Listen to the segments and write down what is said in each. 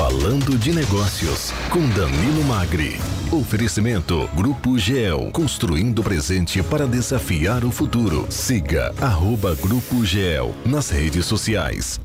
Falando de Negócios, com Danilo Magri. Oferecimento Grupo GEL, construindo o presente para desafiar o futuro. Siga arroba Grupo GEL nas redes sociais.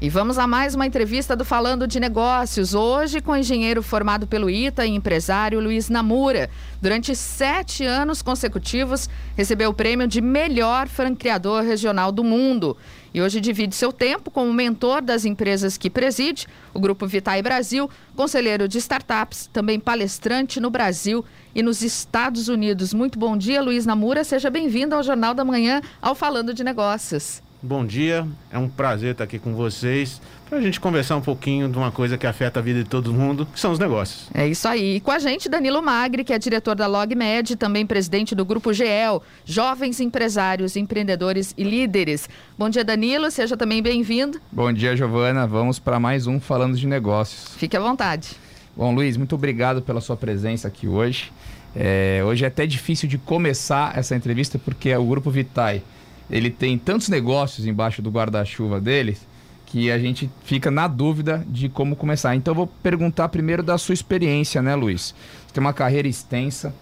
E vamos a mais uma entrevista do Falando de Negócios, hoje com o engenheiro formado pelo ITA e empresário Luiz Namura. Durante sete anos consecutivos, recebeu o prêmio de melhor franqueador regional do mundo. E hoje divide seu tempo como mentor das empresas que preside, o Grupo Vitae Brasil, conselheiro de startups, também palestrante no Brasil e nos Estados Unidos. Muito bom dia, Luiz Namura. Seja bem-vindo ao Jornal da Manhã, ao Falando de Negócios. Bom dia, é um prazer estar aqui com vocês para a gente conversar um pouquinho de uma coisa que afeta a vida de todo mundo, que são os negócios. É isso aí. E com a gente, Danilo Magri, que é diretor da LogMed, também presidente do Grupo GEL, Jovens Empresários, Empreendedores e Líderes. Bom dia, Danilo, seja também bem-vindo. Bom dia, Giovana. Vamos para mais um Falando de Negócios. Fique à vontade. Bom, Luiz, muito obrigado pela sua presença aqui hoje. É, hoje é até difícil de começar essa entrevista porque o Grupo Vitae ele tem tantos negócios embaixo do guarda-chuva deles que a gente fica na dúvida de como começar. Então vou perguntar primeiro da sua experiência, né, Luiz? Você tem uma carreira extensa.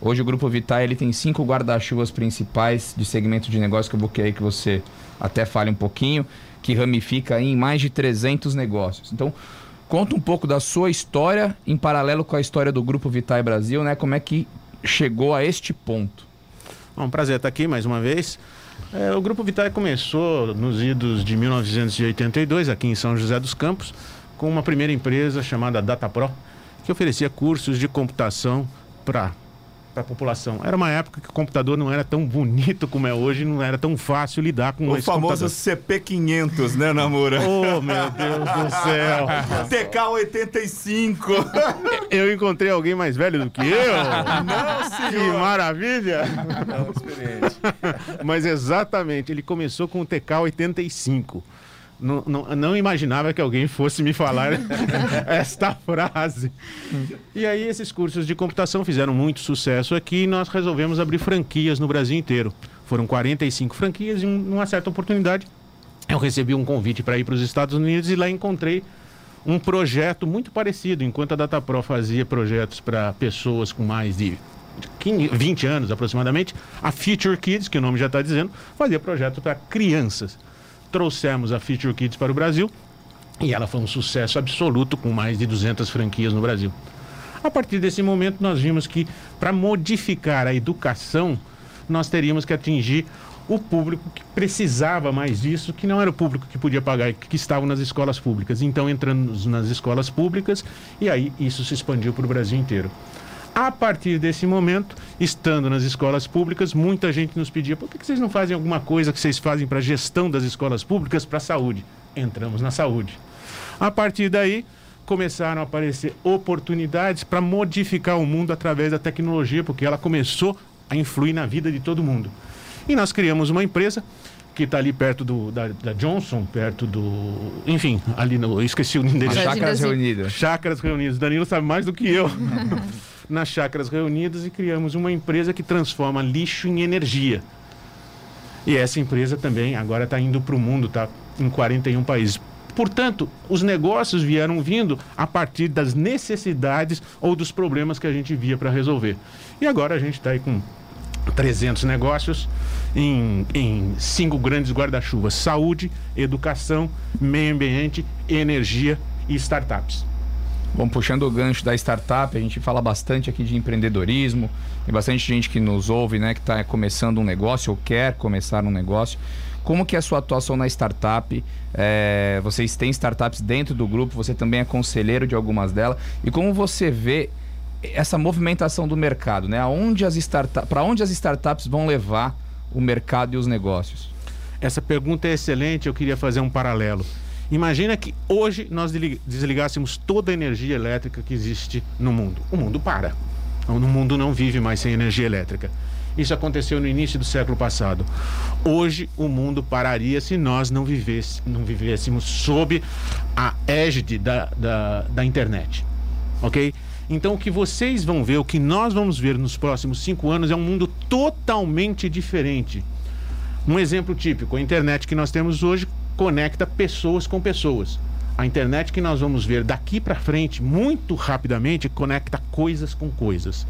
Hoje o Grupo Vital ele tem cinco guarda-chuvas principais de segmento de negócio que eu vou querer que você até fale um pouquinho, que ramifica em mais de 300 negócios. Então, conta um pouco da sua história em paralelo com a história do Grupo Vitae Brasil, né? Como é que chegou a este ponto? É um prazer estar aqui mais uma vez. É, o Grupo Vitae começou nos idos de 1982, aqui em São José dos Campos, com uma primeira empresa chamada DataPro, que oferecia cursos de computação para para a população. Era uma época que o computador não era tão bonito como é hoje, não era tão fácil lidar com o famoso CP500, né, Namora? Oh, meu Deus do céu. TK85. Eu encontrei alguém mais velho do que eu. Não, senhor. Que maravilha. Não, experiente. Mas exatamente, ele começou com o TK85 não, não, não, imaginava que alguém fosse me falar esta frase. E aí esses cursos de computação fizeram muito sucesso aqui e nós resolvemos abrir franquias no Brasil inteiro. Foram 45 franquias e numa certa oportunidade eu recebi um convite para ir para os Estados Unidos e lá encontrei um projeto muito parecido. Enquanto a DataPro fazia projetos para pessoas com mais de 15, 20 anos aproximadamente, a Future Kids, que o nome já está dizendo, fazia projetos para crianças trouxemos a Future Kids para o Brasil e ela foi um sucesso absoluto com mais de 200 franquias no Brasil. A partir desse momento, nós vimos que para modificar a educação, nós teríamos que atingir o público que precisava mais disso, que não era o público que podia pagar, que estava nas escolas públicas. Então, entramos nas escolas públicas e aí isso se expandiu para o Brasil inteiro. A partir desse momento, estando nas escolas públicas, muita gente nos pedia: por que vocês não fazem alguma coisa que vocês fazem para a gestão das escolas públicas para a saúde? Entramos na saúde. A partir daí, começaram a aparecer oportunidades para modificar o mundo através da tecnologia, porque ela começou a influir na vida de todo mundo. E nós criamos uma empresa que está ali perto do, da, da, Johnson, perto do. Enfim, ali no. Esqueci o nome dele. Chácaras Reunidas. Chácaras Reunidas. Danilo sabe mais do que eu. nas Chácaras Reunidas e criamos uma empresa que transforma lixo em energia. E essa empresa também agora está indo para o mundo, está em 41 países. Portanto, os negócios vieram vindo a partir das necessidades ou dos problemas que a gente via para resolver. E agora a gente está aí com 300 negócios em, em cinco grandes guarda-chuvas: saúde, educação, meio ambiente, energia e startups. Bom, puxando o gancho da startup, a gente fala bastante aqui de empreendedorismo. Tem bastante gente que nos ouve, né, que está começando um negócio ou quer começar um negócio. Como que é a sua atuação na startup? É, vocês têm startups dentro do grupo, você também é conselheiro de algumas delas. E como você vê essa movimentação do mercado, né? Aonde as para onde as startups vão levar o mercado e os negócios? Essa pergunta é excelente, eu queria fazer um paralelo. Imagina que hoje nós desligássemos toda a energia elétrica que existe no mundo. O mundo para. O mundo não vive mais sem energia elétrica. Isso aconteceu no início do século passado. Hoje o mundo pararia se nós não, vivesse, não vivêssemos sob a égide da, da, da internet. Ok? Então o que vocês vão ver, o que nós vamos ver nos próximos cinco anos é um mundo totalmente diferente. Um exemplo típico, a internet que nós temos hoje conecta pessoas com pessoas. A internet que nós vamos ver daqui para frente, muito rapidamente, conecta coisas com coisas.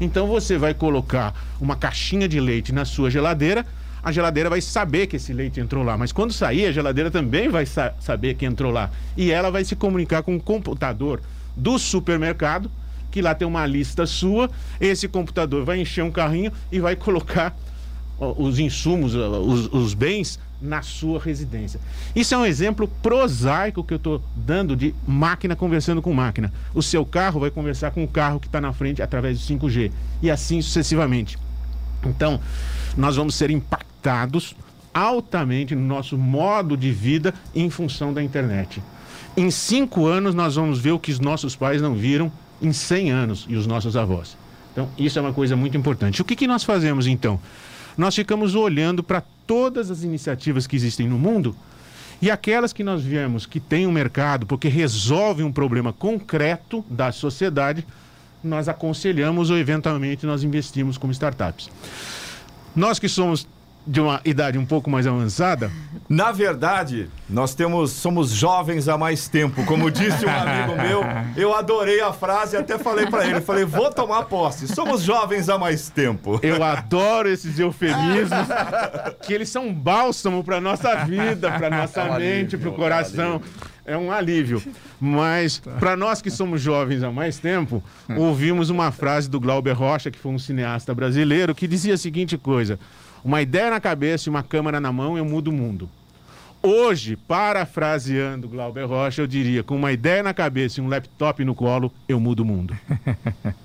Então você vai colocar uma caixinha de leite na sua geladeira, a geladeira vai saber que esse leite entrou lá, mas quando sair, a geladeira também vai sa saber que entrou lá. E ela vai se comunicar com o computador do supermercado, que lá tem uma lista sua. Esse computador vai encher um carrinho e vai colocar os insumos, os, os bens na sua residência. Isso é um exemplo prosaico que eu estou dando de máquina conversando com máquina. O seu carro vai conversar com o carro que está na frente através do 5G e assim sucessivamente. Então, nós vamos ser impactados altamente no nosso modo de vida em função da internet. Em cinco anos, nós vamos ver o que os nossos pais não viram em 100 anos e os nossos avós. Então, isso é uma coisa muito importante. O que, que nós fazemos então? Nós ficamos olhando para todas as iniciativas que existem no mundo e aquelas que nós vemos que têm um mercado porque resolvem um problema concreto da sociedade, nós aconselhamos ou eventualmente nós investimos como startups. Nós que somos de uma idade um pouco mais avançada? Na verdade, nós temos somos jovens há mais tempo. Como disse um amigo meu, eu adorei a frase e até falei para ele, falei: "Vou tomar posse. Somos jovens há mais tempo". Eu adoro esses eufemismos, que eles são um bálsamo para nossa vida, para nossa é um mente, para o coração. É um alívio. Mas, para nós que somos jovens há mais tempo, ouvimos uma frase do Glauber Rocha, que foi um cineasta brasileiro, que dizia a seguinte coisa: uma ideia na cabeça e uma câmera na mão, eu mudo o mundo. Hoje, parafraseando Glauber Rocha, eu diria: com uma ideia na cabeça e um laptop no colo, eu mudo o mundo.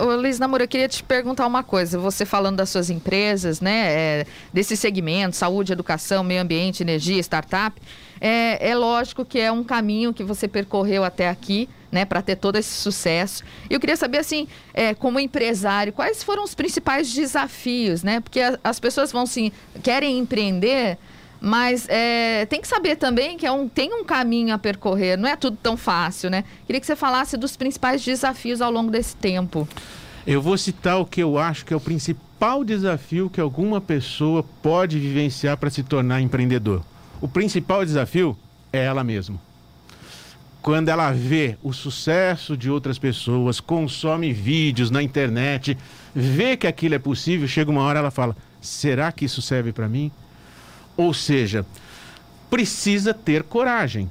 Ô, Luiz Namoro, eu queria te perguntar uma coisa. Você falando das suas empresas, né, é, desse segmento, saúde, educação, meio ambiente, energia, startup, é, é lógico que é um caminho que você percorreu até aqui, né, para ter todo esse sucesso. Eu queria saber, assim, é, como empresário, quais foram os principais desafios, né? Porque a, as pessoas vão, sim, querem empreender, mas é, tem que saber também que é um, tem um caminho a percorrer, não é tudo tão fácil, né? Queria que você falasse dos principais desafios ao longo desse tempo. Eu vou citar o que eu acho que é o principal desafio que alguma pessoa pode vivenciar para se tornar empreendedor. O principal desafio é ela mesma. Quando ela vê o sucesso de outras pessoas, consome vídeos na internet, vê que aquilo é possível, chega uma hora ela fala: será que isso serve para mim? Ou seja, precisa ter coragem.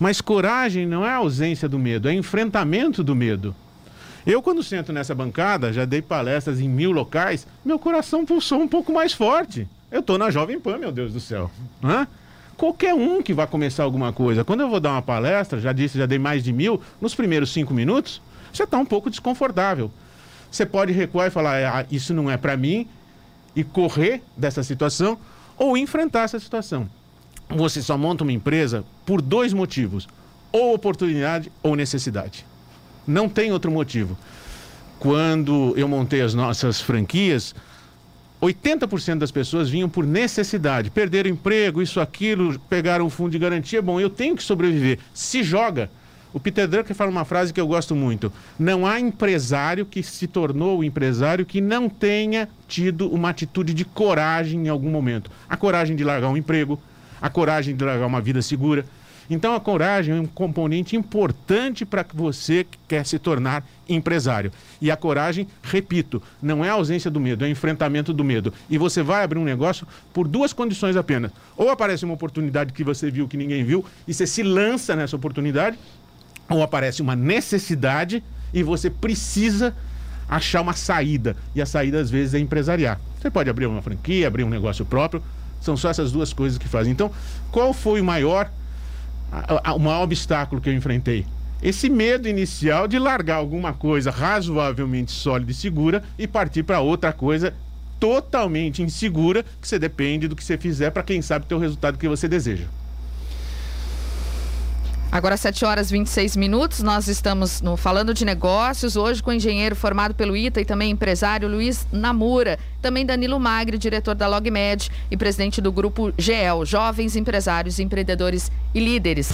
Mas coragem não é ausência do medo, é enfrentamento do medo. Eu, quando sento nessa bancada, já dei palestras em mil locais, meu coração pulsou um pouco mais forte. Eu estou na Jovem Pan, meu Deus do céu. Hã? Qualquer um que vai começar alguma coisa. Quando eu vou dar uma palestra, já disse, já dei mais de mil, nos primeiros cinco minutos, você está um pouco desconfortável. Você pode recuar e falar, ah, isso não é para mim, e correr dessa situação, ou enfrentar essa situação. Você só monta uma empresa por dois motivos: ou oportunidade ou necessidade. Não tem outro motivo. Quando eu montei as nossas franquias, 80% das pessoas vinham por necessidade, perderam emprego, isso, aquilo, pegaram um fundo de garantia. Bom, eu tenho que sobreviver. Se joga. O Peter Drucker fala uma frase que eu gosto muito: não há empresário que se tornou empresário que não tenha tido uma atitude de coragem em algum momento. A coragem de largar um emprego, a coragem de largar uma vida segura. Então a coragem é um componente importante para que você que quer se tornar empresário. E a coragem, repito, não é a ausência do medo, é o enfrentamento do medo. E você vai abrir um negócio por duas condições apenas. Ou aparece uma oportunidade que você viu que ninguém viu e você se lança nessa oportunidade, ou aparece uma necessidade e você precisa achar uma saída. E a saída, às vezes, é empresariar. Você pode abrir uma franquia, abrir um negócio próprio. São só essas duas coisas que fazem. Então, qual foi o maior, o maior obstáculo que eu enfrentei? Esse medo inicial de largar alguma coisa razoavelmente sólida e segura e partir para outra coisa totalmente insegura, que você depende do que você fizer para quem sabe ter o resultado que você deseja. Agora, 7 horas e 26 minutos, nós estamos no Falando de Negócios, hoje com o engenheiro formado pelo ITA e também empresário Luiz Namura, também Danilo Magre, diretor da LogMed e presidente do grupo GEL, Jovens Empresários, Empreendedores e Líderes.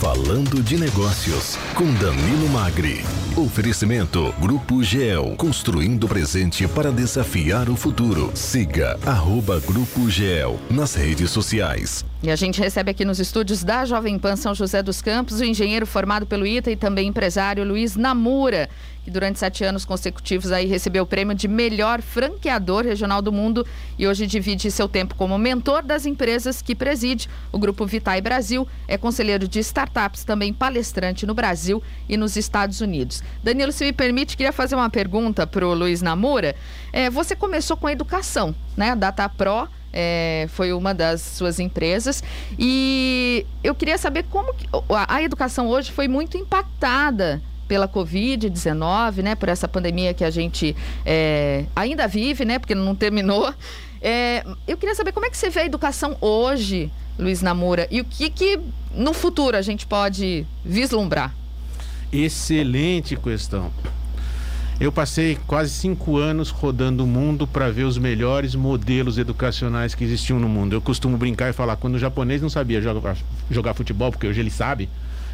Falando de Negócios, com Danilo Magri. Oferecimento Grupo GEL, construindo o presente para desafiar o futuro. Siga arroba Grupo GEL nas redes sociais. E a gente recebe aqui nos estúdios da Jovem Pan São José dos Campos o engenheiro formado pelo ITA e também empresário Luiz Namura, que durante sete anos consecutivos aí recebeu o prêmio de melhor franqueador regional do mundo e hoje divide seu tempo como mentor das empresas que preside. O Grupo Vitae Brasil é conselheiro de startups, também palestrante no Brasil e nos Estados Unidos. Danilo, se me permite, queria fazer uma pergunta para o Luiz Namura. É, você começou com a educação, né? Data Pro é, foi uma das suas empresas. E eu queria saber como que, a, a educação hoje foi muito impactada pela Covid-19, né? Por essa pandemia que a gente é, ainda vive, né? Porque não terminou. É, eu queria saber como é que você vê a educação hoje, Luiz Namura, e o que, que no futuro a gente pode vislumbrar? Excelente questão. Eu passei quase cinco anos rodando o mundo para ver os melhores modelos educacionais que existiam no mundo. Eu costumo brincar e falar: quando o japonês não sabia jogar, jogar futebol, porque hoje ele sabe,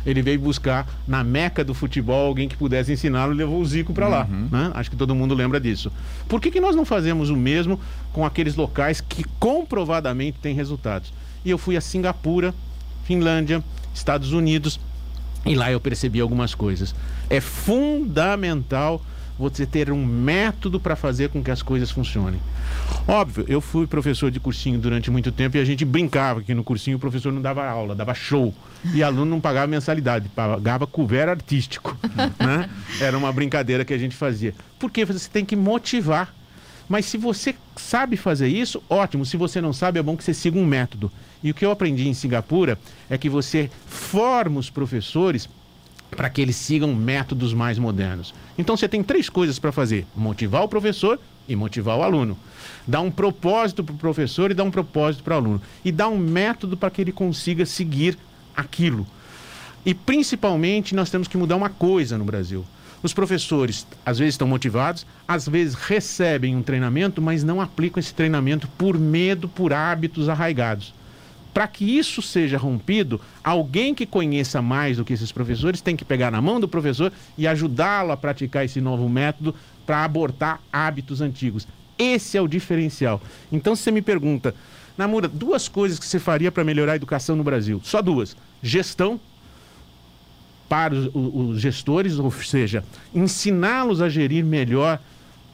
ele veio buscar na meca do futebol alguém que pudesse ensiná-lo e levou o Zico para lá. Uhum. Né? Acho que todo mundo lembra disso. Por que, que nós não fazemos o mesmo com aqueles locais que comprovadamente têm resultados? E eu fui a Singapura, Finlândia, Estados Unidos, e lá eu percebi algumas coisas. É fundamental você ter um método para fazer com que as coisas funcionem. Óbvio, eu fui professor de cursinho durante muito tempo e a gente brincava que no cursinho o professor não dava aula, dava show. E aluno não pagava mensalidade, pagava couvert artístico. Né? Era uma brincadeira que a gente fazia. Porque você tem que motivar. Mas se você sabe fazer isso, ótimo. Se você não sabe, é bom que você siga um método. E o que eu aprendi em Singapura é que você forma os professores para que eles sigam métodos mais modernos. Então você tem três coisas para fazer: motivar o professor e motivar o aluno. Dar um propósito para o professor e dar um propósito para o aluno. E dar um método para que ele consiga seguir aquilo. E principalmente nós temos que mudar uma coisa no Brasil. Os professores às vezes estão motivados, às vezes recebem um treinamento, mas não aplicam esse treinamento por medo, por hábitos arraigados. Para que isso seja rompido, alguém que conheça mais do que esses professores tem que pegar na mão do professor e ajudá-lo a praticar esse novo método para abortar hábitos antigos. Esse é o diferencial. Então, se você me pergunta, Namura, duas coisas que você faria para melhorar a educação no Brasil? Só duas: gestão para os, os gestores, ou seja, ensiná-los a gerir melhor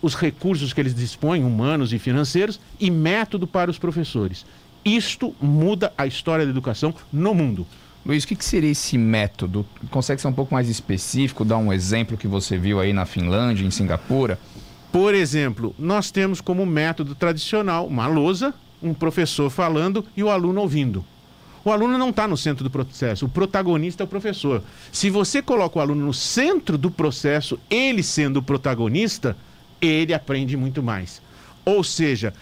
os recursos que eles dispõem, humanos e financeiros, e método para os professores. Isto muda a história da educação no mundo. Luiz, o que, que, seria esse método? Consegue ser um pouco mais específico, dar um exemplo que você viu aí na Finlândia, em Singapura? Por exemplo, nós temos como método tradicional uma lousa, um professor falando e o aluno ouvindo. O aluno não está no centro do processo, o protagonista é o professor. Se você coloca o aluno no centro do processo, ele sendo o protagonista, ele aprende muito mais. Ou seja,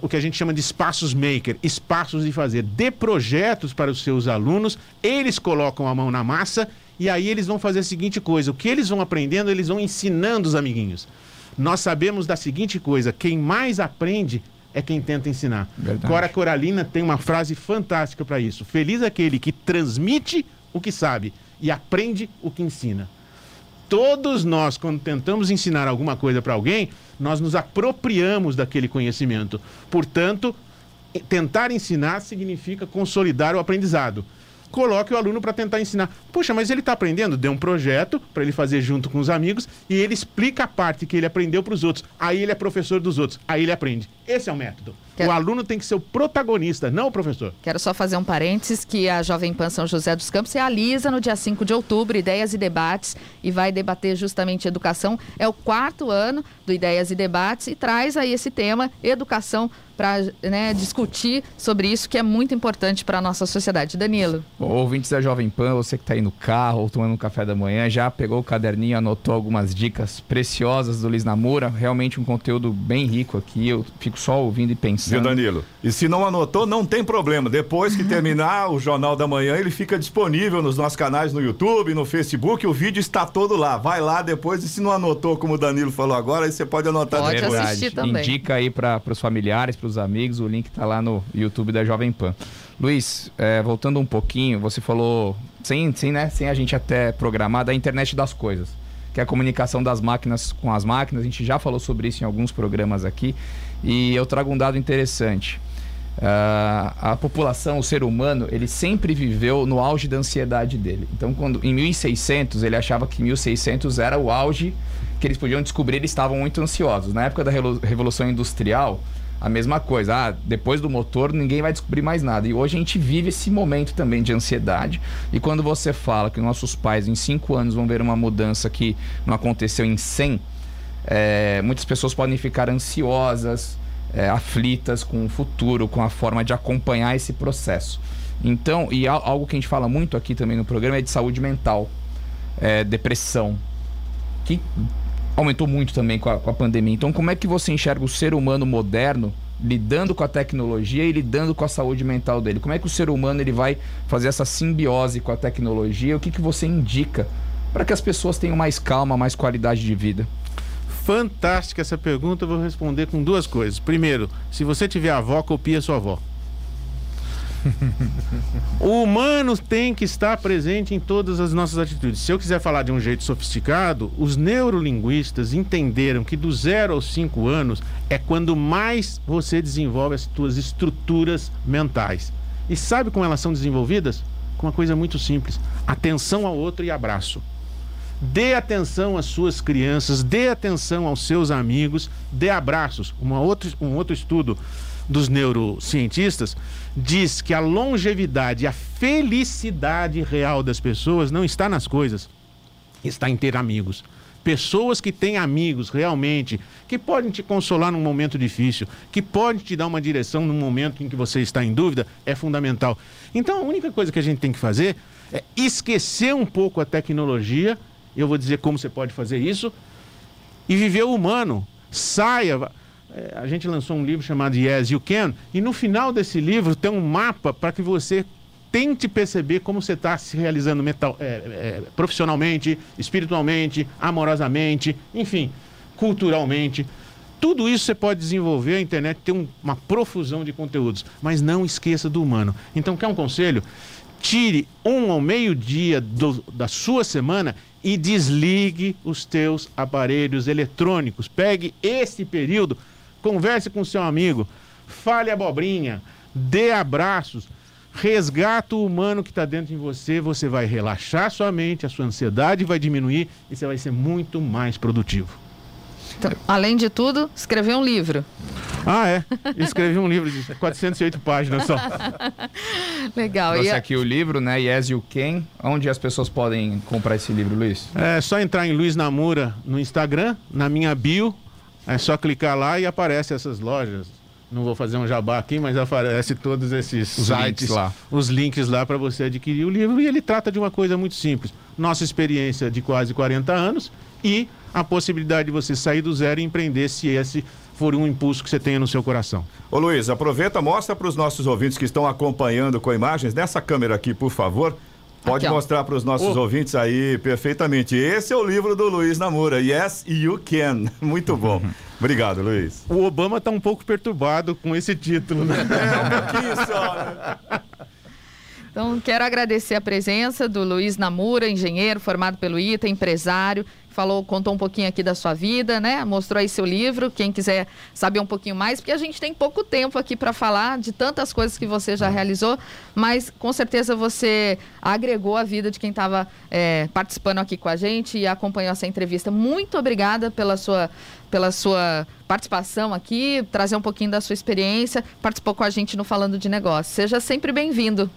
o que a gente chama de espaços maker, espaços de fazer, de projetos para os seus alunos, eles colocam a mão na massa e aí eles vão fazer a seguinte coisa: o que eles vão aprendendo, eles vão ensinando os amiguinhos. Nós sabemos da seguinte coisa: quem mais aprende é quem tenta ensinar. Verdade. Cora Coralina tem uma frase fantástica para isso: feliz é aquele que transmite o que sabe e aprende o que ensina. Todos nós, quando tentamos ensinar alguma coisa para alguém, nós nos apropriamos daquele conhecimento. Portanto, tentar ensinar significa consolidar o aprendizado. Coloque o aluno para tentar ensinar. Poxa, mas ele está aprendendo? Dê um projeto para ele fazer junto com os amigos e ele explica a parte que ele aprendeu para os outros. Aí ele é professor dos outros. Aí ele aprende. Esse é o método. Quero... O aluno tem que ser o protagonista, não o professor. Quero só fazer um parênteses que a Jovem Pan São José dos Campos realiza no dia 5 de outubro Ideias e Debates e vai debater justamente educação. É o quarto ano do Ideias e Debates e traz aí esse tema, educação, para né, discutir sobre isso que é muito importante para a nossa sociedade. Danilo. Bom, ouvintes da Jovem Pan, você que está aí no carro ou tomando um café da manhã, já pegou o caderninho, anotou algumas dicas preciosas do Liz Namura. Realmente um conteúdo bem rico aqui. Eu fico só ouvindo e pensando. Viu, Danilo? E se não anotou, não tem problema. Depois que terminar o Jornal da Manhã, ele fica disponível nos nossos canais no YouTube, no Facebook. O vídeo está todo lá. Vai lá depois. E se não anotou, como o Danilo falou agora, aí você pode anotar pode depois. assistir também. Indica aí para os familiares, para os amigos. O link está lá no YouTube da Jovem Pan. Luiz, é, voltando um pouquinho, você falou, sem, sem, né, sem a gente até programar, da internet das coisas que é a comunicação das máquinas com as máquinas. A gente já falou sobre isso em alguns programas aqui. E eu trago um dado interessante. Uh, a população, o ser humano, ele sempre viveu no auge da ansiedade dele. Então, quando em 1600 ele achava que 1600 era o auge que eles podiam descobrir, eles estavam muito ansiosos. Na época da Revolução Industrial, a mesma coisa. Ah, depois do motor ninguém vai descobrir mais nada. E hoje a gente vive esse momento também de ansiedade. E quando você fala que nossos pais em cinco anos vão ver uma mudança que não aconteceu em 100, é, muitas pessoas podem ficar ansiosas, é, aflitas com o futuro, com a forma de acompanhar esse processo. Então, e algo que a gente fala muito aqui também no programa é de saúde mental, é, depressão, que aumentou muito também com a, com a pandemia. Então, como é que você enxerga o ser humano moderno lidando com a tecnologia e lidando com a saúde mental dele? Como é que o ser humano ele vai fazer essa simbiose com a tecnologia? O que, que você indica para que as pessoas tenham mais calma, mais qualidade de vida? Fantástica essa pergunta, eu vou responder com duas coisas. Primeiro, se você tiver avó, copia sua avó. o humano tem que estar presente em todas as nossas atitudes. Se eu quiser falar de um jeito sofisticado, os neurolinguistas entenderam que do zero aos cinco anos é quando mais você desenvolve as suas estruturas mentais. E sabe como elas são desenvolvidas? Com uma coisa muito simples: atenção ao outro e abraço. Dê atenção às suas crianças, dê atenção aos seus amigos, dê abraços. Uma outro, um outro estudo dos neurocientistas diz que a longevidade, a felicidade real das pessoas não está nas coisas, está em ter amigos. Pessoas que têm amigos realmente, que podem te consolar num momento difícil, que podem te dar uma direção num momento em que você está em dúvida, é fundamental. Então a única coisa que a gente tem que fazer é esquecer um pouco a tecnologia eu vou dizer como você pode fazer isso, e viver o humano. Saia. É, a gente lançou um livro chamado Yes You Can, e no final desse livro tem um mapa para que você tente perceber como você está se realizando mental, é, é, profissionalmente, espiritualmente, amorosamente, enfim, culturalmente. Tudo isso você pode desenvolver, a internet tem um, uma profusão de conteúdos, mas não esqueça do humano. Então, quer um conselho? Tire um ao meio-dia da sua semana e desligue os teus aparelhos eletrônicos. Pegue esse período, converse com seu amigo, fale abobrinha, dê abraços, resgata o humano que está dentro de você, você vai relaxar sua mente, a sua ansiedade vai diminuir e você vai ser muito mais produtivo. Então, além de tudo, escreveu um livro. Ah, é. Escrevi um livro de 408 páginas só. Legal. Trouxe a... aqui o livro, né? Yes You Can. Onde as pessoas podem comprar esse livro, Luiz? É só entrar em Luiz Namura no Instagram, na minha bio. É só clicar lá e aparece essas lojas. Não vou fazer um jabá aqui, mas aparece todos esses os sites, lá. os links lá para você adquirir o livro. E ele trata de uma coisa muito simples. Nossa experiência de quase 40 anos e a possibilidade de você sair do zero e empreender se esse for um impulso que você tenha no seu coração. Ô Luiz, aproveita, mostra para os nossos ouvintes que estão acompanhando com imagens, nessa câmera aqui, por favor. Pode aqui, mostrar para os nossos oh. ouvintes aí perfeitamente. Esse é o livro do Luiz Namura. Yes, you can. Muito bom. Obrigado, Luiz. O Obama está um pouco perturbado com esse título, né? É, um pouquinho só, né? Então, quero agradecer a presença do Luiz Namura, engenheiro formado pelo ITA, empresário, falou, contou um pouquinho aqui da sua vida, né? Mostrou aí seu livro, quem quiser saber um pouquinho mais, porque a gente tem pouco tempo aqui para falar de tantas coisas que você já realizou, mas com certeza você agregou a vida de quem estava é, participando aqui com a gente e acompanhou essa entrevista. Muito obrigada pela sua, pela sua participação aqui, trazer um pouquinho da sua experiência, participou com a gente no Falando de Negócios. Seja sempre bem-vindo.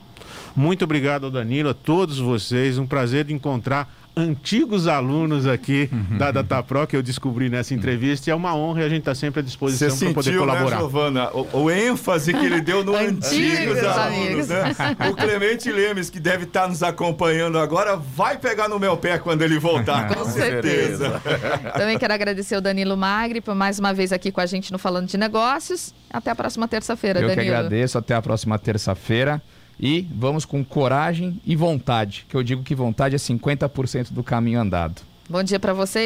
Muito obrigado, Danilo, a todos vocês. Um prazer de encontrar antigos alunos aqui uhum. da DataPro que eu descobri nessa entrevista e é uma honra e a gente está sempre à disposição para poder né, colaborar. Né, Giovana, o, o, ênfase que ele deu no antigos, alunos, né? O Clemente Lemes, que deve estar tá nos acompanhando agora, vai pegar no meu pé quando ele voltar, com, com certeza. Também quero agradecer o Danilo Magri por mais uma vez aqui com a gente no Falando de Negócios. Até a próxima terça-feira, Danilo. Eu que agradeço, até a próxima terça-feira. E vamos com coragem e vontade, que eu digo que vontade é 50% do caminho andado. Bom dia para vocês.